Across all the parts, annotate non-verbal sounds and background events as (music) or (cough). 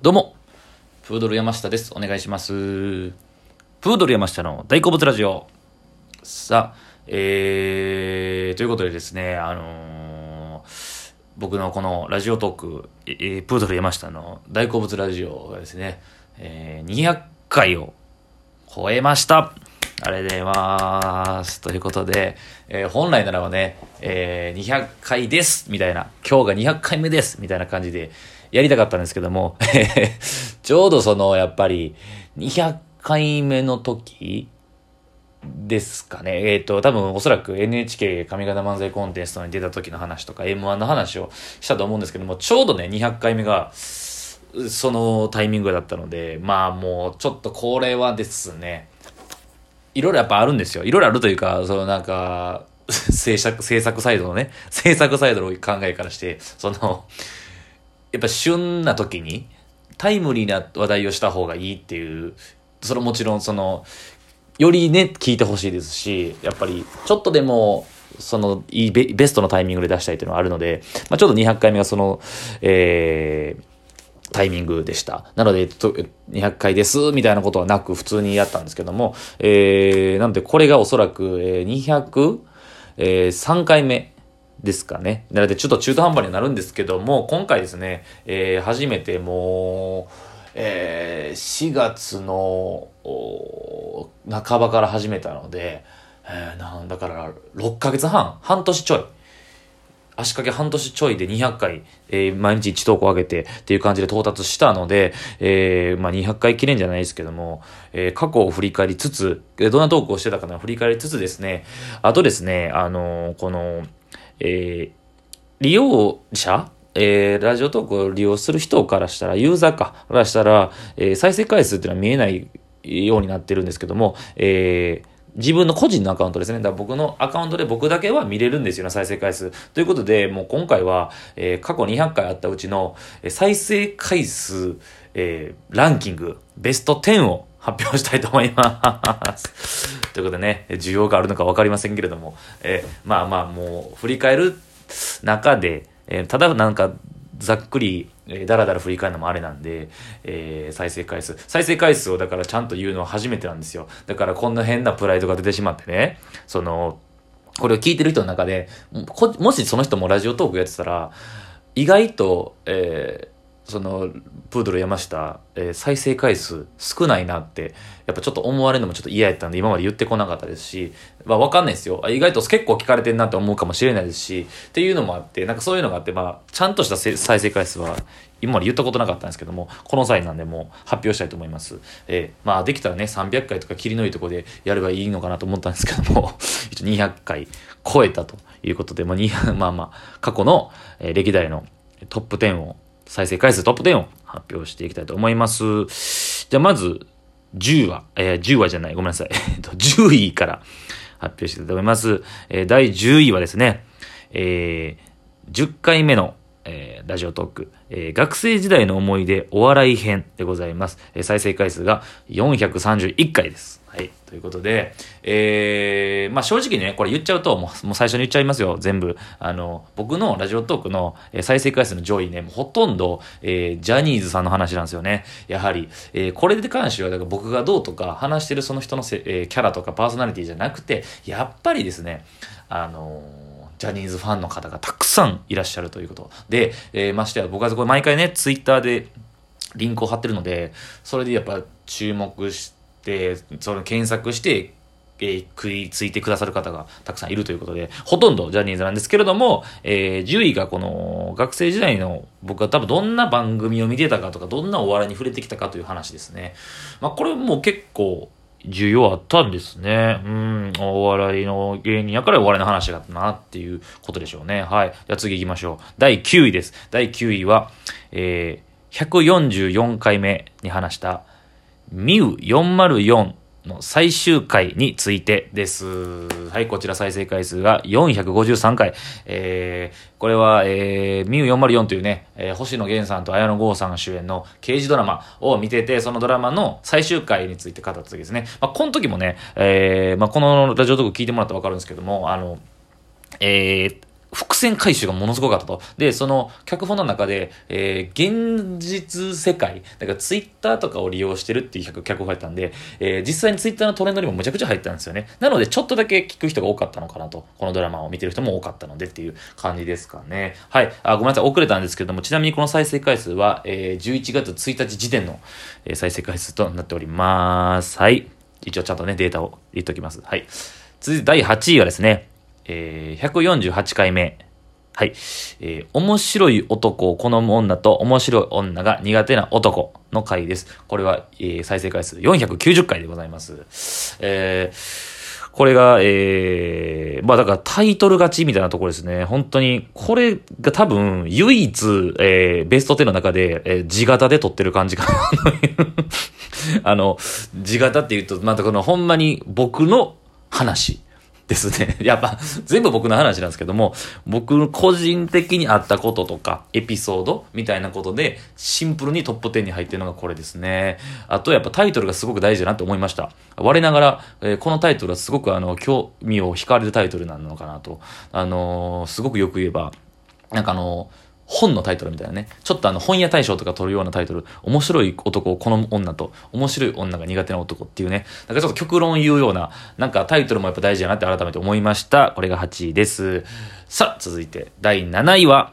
どうも、プードル山下です。お願いします。プードル山下の大好物ラジオ。さあ、えー、ということでですね、あのー僕のこのラジオトーク、えープードル山下の大好物ラジオがですね、えー200回を超えました。ありがとうございます。ということで、えー本来ならばね、えー200回ですみたいな、今日が200回目ですみたいな感じでやりたかったんですけども、(laughs) ちょうどその、やっぱり、200回目の時ですかね。えっ、と、多分おそらく NHK 上方漫才コンテストに出た時の話とか M1 の話をしたと思うんですけども、ちょうどね、200回目が、そのタイミングだったので、まあもうちょっとこれはですね、いろいろやっぱあるんですよ。いろいろあるというか、そのなんか、制作、制作サイドのね、制作サイドの考えからして、その、やっぱ旬な時に、タイムリーな話題をした方がいいっていう、それもちろんその、よりね、聞いてほしいですし、やっぱり、ちょっとでも、その、いいベベストのタイミングで出したいっていうのはあるので、まあちょっと200回目がその、えー、タイミングでした。なので、200回です、みたいなことはなく、普通にやったんですけども、えー、なので、これがおそらく、えー、200、えー、3回目ですかね。なので、ちょっと中途半端になるんですけども、今回ですね、えー、初めてもう、えー、4月の半ばから始めたので、えー、なんだから、6ヶ月半、半年ちょい。足掛け半年ちょいで200回、えー毎日1投稿上げてっていう感じで到達したので、えーまあ、200回記念じゃないですけども、えー過去を振り返りつつ、どんな投稿をしてたかな振り返りつつですね、あとですね、あのこの、えー利用者えーラジオトークを利用する人からしたら、ユーザーか、からしたら、えー再生回数っていうのは見えないようになってるんですけども、えー自分の個人のアカウントですね。だから僕のアカウントで僕だけは見れるんですよね、再生回数。ということで、もう今回は、えー過去200回あったうちの、えー再生回数、えーランキング、ベスト10を発表したいと思います。(laughs) ということでね、需要があるのか分かりませんけれども、えーまあまあもう振り返る中で、えーただなんかざっくり、えー、だらだら振り返るのもあれなんで、えー再生回数。再生回数をだからちゃんと言うのは初めてなんですよ。だからこんな変なプライドが出てしまってね、その、これを聞いてる人の中で、もしその人もラジオトークやってたら、意外と、えーその、プードル山下、えー再生回数少ないなって、やっぱちょっと思われるのもちょっと嫌やったんで、今まで言ってこなかったですし、まあわかんないですよ。意外と結構聞かれてんなって思うかもしれないですし、っていうのもあって、なんかそういうのがあって、まあ、ちゃんとした再生回数は、今まで言ったことなかったんですけども、この際なんでもう発表したいと思います。えーまあできたらね、300回とか切りのいいところでやればいいのかなと思ったんですけども、(laughs) 一応200回超えたということで、まあ、まあまあ、過去の、えー歴代のトップ10を、再生回数トップ10を発表していきたいと思います。じゃあまず、10話、えー10話じゃない、ごめんなさい。(laughs) 10位から発表していきたいと思います。えー第10位はですね、えー10回目の、えーラジオトーク、えー学生時代の思い出お笑い編でございます。えー再生回数が431回です。はい。ということで、えー、まあ正直ね、これ言っちゃうと、もうもう最初に言っちゃいますよ、全部。あの、僕のラジオトークの再生回数の上位ね、もうほとんど、えージャニーズさんの話なんですよね。やはり。えーこれに関しては、だから僕がどうとか、話してるその人のせ、えーキャラとかパーソナリティじゃなくて、やっぱりですね、あのージャニーズファンの方がたくさんいらっしゃるということ。で、えーましてや僕はこれ毎回ね、ツイッターでリンクを貼ってるので、それでやっぱ注目して、でそれ検索して、えー食いついてくださる方がたくさんいるということで、ほとんどジャニーズなんですけれども、えー10位がこの学生時代の僕が多分どんな番組を見てたかとか、どんなお笑いに触れてきたかという話ですね。まあこれも結構需要あったんですね。うん、お笑いの芸人やからお笑いの話があったなっていうことでしょうね。はい。じゃあ次行きましょう。第9位です。第9位は、えー、144回目に話した、ミュ404の最終回についてです。はい、こちら再生回数が453回。えー、これは、えー、ミュー404というね、えー星野源さんと綾野剛さん主演の刑事ドラマを見てて、そのドラマの最終回について語った時ですね。まあ、この時もね、えー、まあ、このラジオトーク聞いてもらったらわかるんですけども、あの、えー、伏線回収がものすごかったと。で、その脚本の中で、えー、現実世界、だからツイッターとかを利用してるっていう脚本が入ったんで、えー、実際にツイッターのトレンドにもむちゃくちゃ入ったんですよね。なので、ちょっとだけ聞く人が多かったのかなと。このドラマを見てる人も多かったのでっていう感じですかね。はい。あ、ごめんなさい。遅れたんですけども、ちなみにこの再生回数は、えー、11月1日時点の、えー、再生回数となっております。はい。一応ちゃんとね、データを言っておきます。はい。続いて第8位はですね、えー、148回目。はい。えー、面白い男を好む女と面白い女が苦手な男の回です。これは、えー、再生回数490回でございます。えー、これが、えー、まあだからタイトル勝ちみたいなところですね。本当に、これが多分、唯一、えー、ベスト10の中で、えー、地型で撮ってる感じかな。(laughs) あの、地型って言うと、またこのほんまに僕の話。ですね。(laughs) やっぱ、全部僕の話なんですけども、僕個人的にあったこととか、エピソードみたいなことで、シンプルにトップ10に入ってるのがこれですね。あとやっぱタイトルがすごく大事だなって思いました。我ながら、えー、このタイトルはすごくあの、興味を惹かれるタイトルなのかなと。あのー、すごくよく言えば、なんかあのー本のタイトルみたいなね。ちょっとあの本屋大賞とか取るようなタイトル。面白い男を好む女と、面白い女が苦手な男っていうね。なんかちょっと極論言うような、なんかタイトルもやっぱ大事だなって改めて思いました。これが8位です。さあ、続いて第7位は、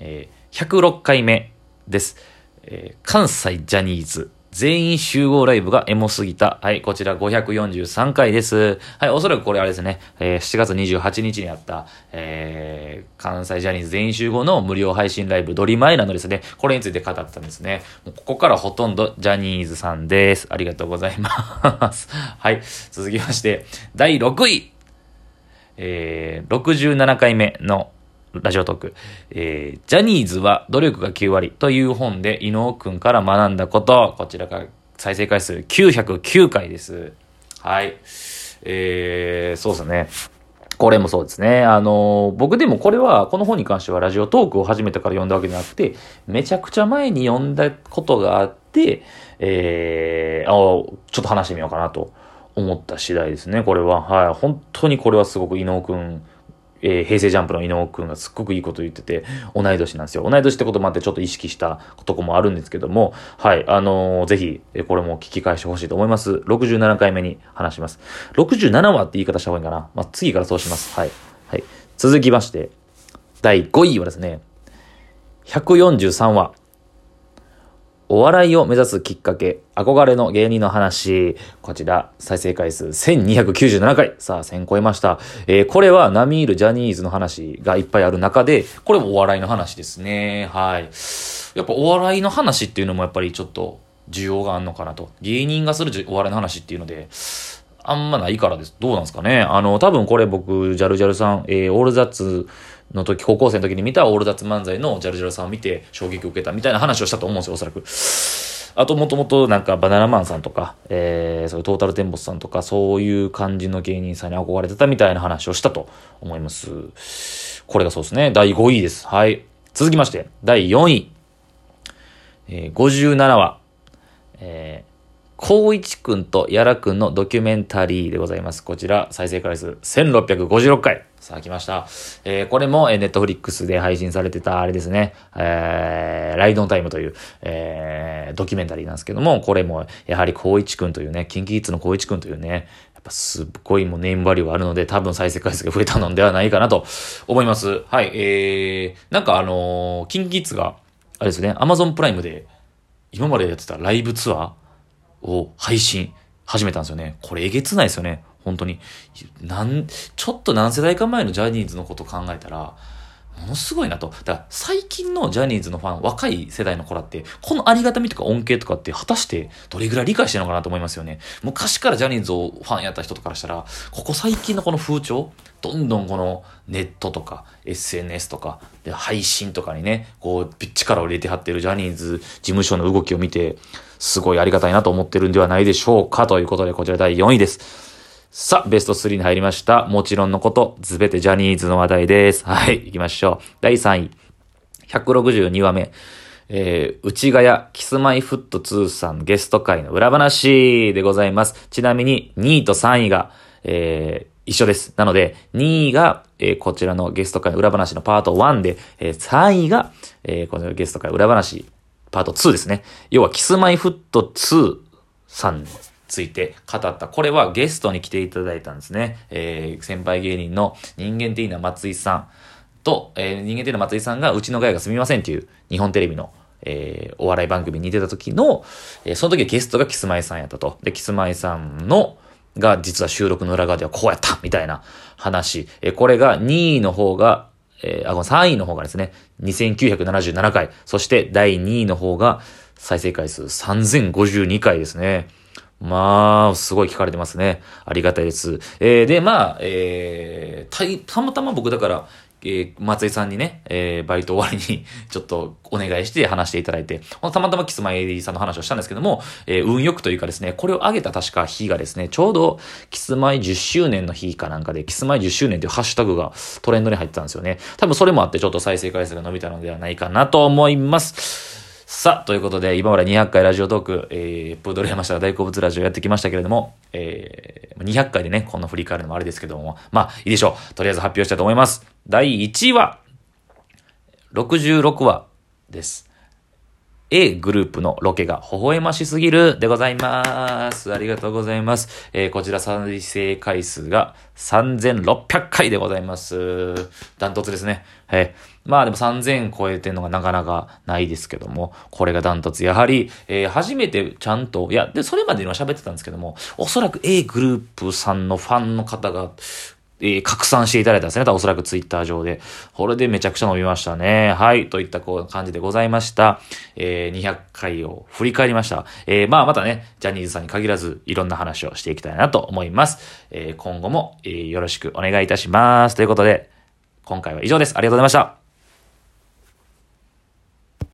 えー、106回目です。えー、関西ジャニーズ全員集合ライブがエモすぎた。はい、こちら543回です。はい、おそらくこれあれですね、えー、7月28日にあった、えー、関西ジャニーズ全員集合の無料配信ライブ、ドリマイナのですね、これについて語ったんですね。もうここからほとんどジャニーズさんです。ありがとうございます。(laughs) はい、続きまして、第6位。えー、67回目のラジオトーク、えー、ジャニーズは努力が9割という本で伊野尾くんから学んだこと、こちらが再生回数909回です。はい。えー、そうですね。これもそうですね。あの、僕でもこれは、この本に関してはラジオトークを始めてから読んだわけじゃなくて、めちゃくちゃ前に読んだことがあって、えー、あちょっと話してみようかなと思った次第ですね、これは。はい。本当にこれはすごく伊野尾くんえー、平成ジャンプの伊野尾くんがすっごくいいこと言ってて、同い年なんですよ。同い年ってこともあってちょっと意識したとこもあるんですけども、はい、あのー、ぜひ、えこれも聞き返してほしいと思います。67回目に話します。67話って言い方した方がいいかな。まあ、次からそうします。はい。はい。続きまして、第5位はですね、143話。お笑いを目指すきっかけ、憧れの芸人の話、こちら、再生回数1297回。さあ、1000超えました。えー、これは、並みいるジャニーズの話がいっぱいある中で、これもお笑いの話ですね。はい。やっぱお笑いの話っていうのもやっぱりちょっと需要があるのかなと。芸人がするお笑いの話っていうので、あんまないからです。どうなんですかね。あの、多分これ僕、ジャルジャルさん、えー、オールザッツ、の時、高校生の時に見たオールダッツ漫才のジャルジャルさんを見て衝撃を受けたみたいな話をしたと思うんですよ、おそらく。あと、もともとなんかバナナマンさんとか、えー、そういうトータルテンボスさんとか、そういう感じの芸人さんに憧れてたみたいな話をしたと思います。これがそうですね。第5位です。はい。続きまして、第4位。えー、57話。えー光一くんとやらくんのドキュメンタリーでございます。こちら、再生回数1656回。さあ来ました。えー、これも、えー、ネットフリックスで配信されてた、あれですね、えー、ライドオンタイムという、えー、ドキュメンタリーなんですけども、これも、やはり光一くんというね、キンキッズの光一くんというね、やっぱすっごいもうネームバリューがあるので、多分再生回数が増えたのではないかなと思います。はい、えー、なんかあのー、キンキッズが、あれですね、アマゾンプライムで、今までやってたライブツアーを配信始めたんですよね。これえげつないですよね。本当に。なん、ちょっと何世代か前のジャニーズのこと考えたら、ものすごいなと。だから最近のジャニーズのファン、若い世代の子らって、このありがたみとか恩恵とかって果たしてどれぐらい理解してるのかなと思いますよね。昔からジャニーズをファンやった人とかからしたら、ここ最近のこの風潮、どんどんこのネットとか SNS とかで配信とかにね、こう、力を入れてはってるジャニーズ事務所の動きを見て、すごいありがたいなと思ってるんではないでしょうかということで、こちら第4位です。さあ、ベスト3に入りました。もちろんのこと、すべてジャニーズの話題です。はい、行きましょう。第3位。162話目。えー、内ヶ谷キスマイフット2さんゲスト会の裏話でございます。ちなみに2位と3位が、えー、一緒です。なので、2位が、えーこちらのゲスト会裏話のパート1で、えー3位が、えーこのゲスト会裏話パート2ですね。要は、キスマイフット2さんついて語った。これはゲストに来ていただいたんですね。えー先輩芸人の人間的な松井さんと、えー人間的な松井さんがうちのガヤがすみませんっていう日本テレビのえーお笑い番組に出た時の、えーその時ゲストがキスマイさんやったと。で、キスマイさんの、が実は収録の裏側ではこうやったみたいな話。えーこれが2位の方が、えーあ、ごめん3位の方がですね、2977回。そして第2位の方が再生回数3052回ですね。まあ、すごい聞かれてますね。ありがたいです。えーで、まあ、えーた、たまたま僕だから、えー松井さんにね、えーバイト終わりに (laughs) ちょっとお願いして話していただいて、たまたまキスマイ AD さんの話をしたんですけども、えー運よくというかですね、これを上げた確か日がですね、ちょうどキスマイ10周年の日かなんかで、キスマイ10周年というハッシュタグがトレンドに入ってたんですよね。多分それもあってちょっと再生回数が伸びたのではないかなと思います。さあ、ということで、今まで200回ラジオトーク、えー、プードル山下大好物ラジオやってきましたけれども、えー、200回でね、こんな振り返るのもあれですけども、まあ、いいでしょう。とりあえず発表したいと思います。第1位は、66話です。A グループのロケが微笑ましすぎるでございます。ありがとうございます。えーこちら再生回数が3600回でございます。ダントツですね。はい。まあでも3000超えてんのがなかなかないですけども、これがダントツ。やはり、えー初めてちゃんと、いや、で、それまでには喋ってたんですけども、おそらく A グループさんのファンの方が、えー拡散していただいたんですね。おそらくツイッター上で。これでめちゃくちゃ伸びましたね。はい。といったこう感じでございました。えー200回を振り返りました。えーまあまたね、ジャニーズさんに限らずいろんな話をしていきたいなと思います。えー今後も、えーよろしくお願いいたします。ということで、今回は以上です。ありがとうございました。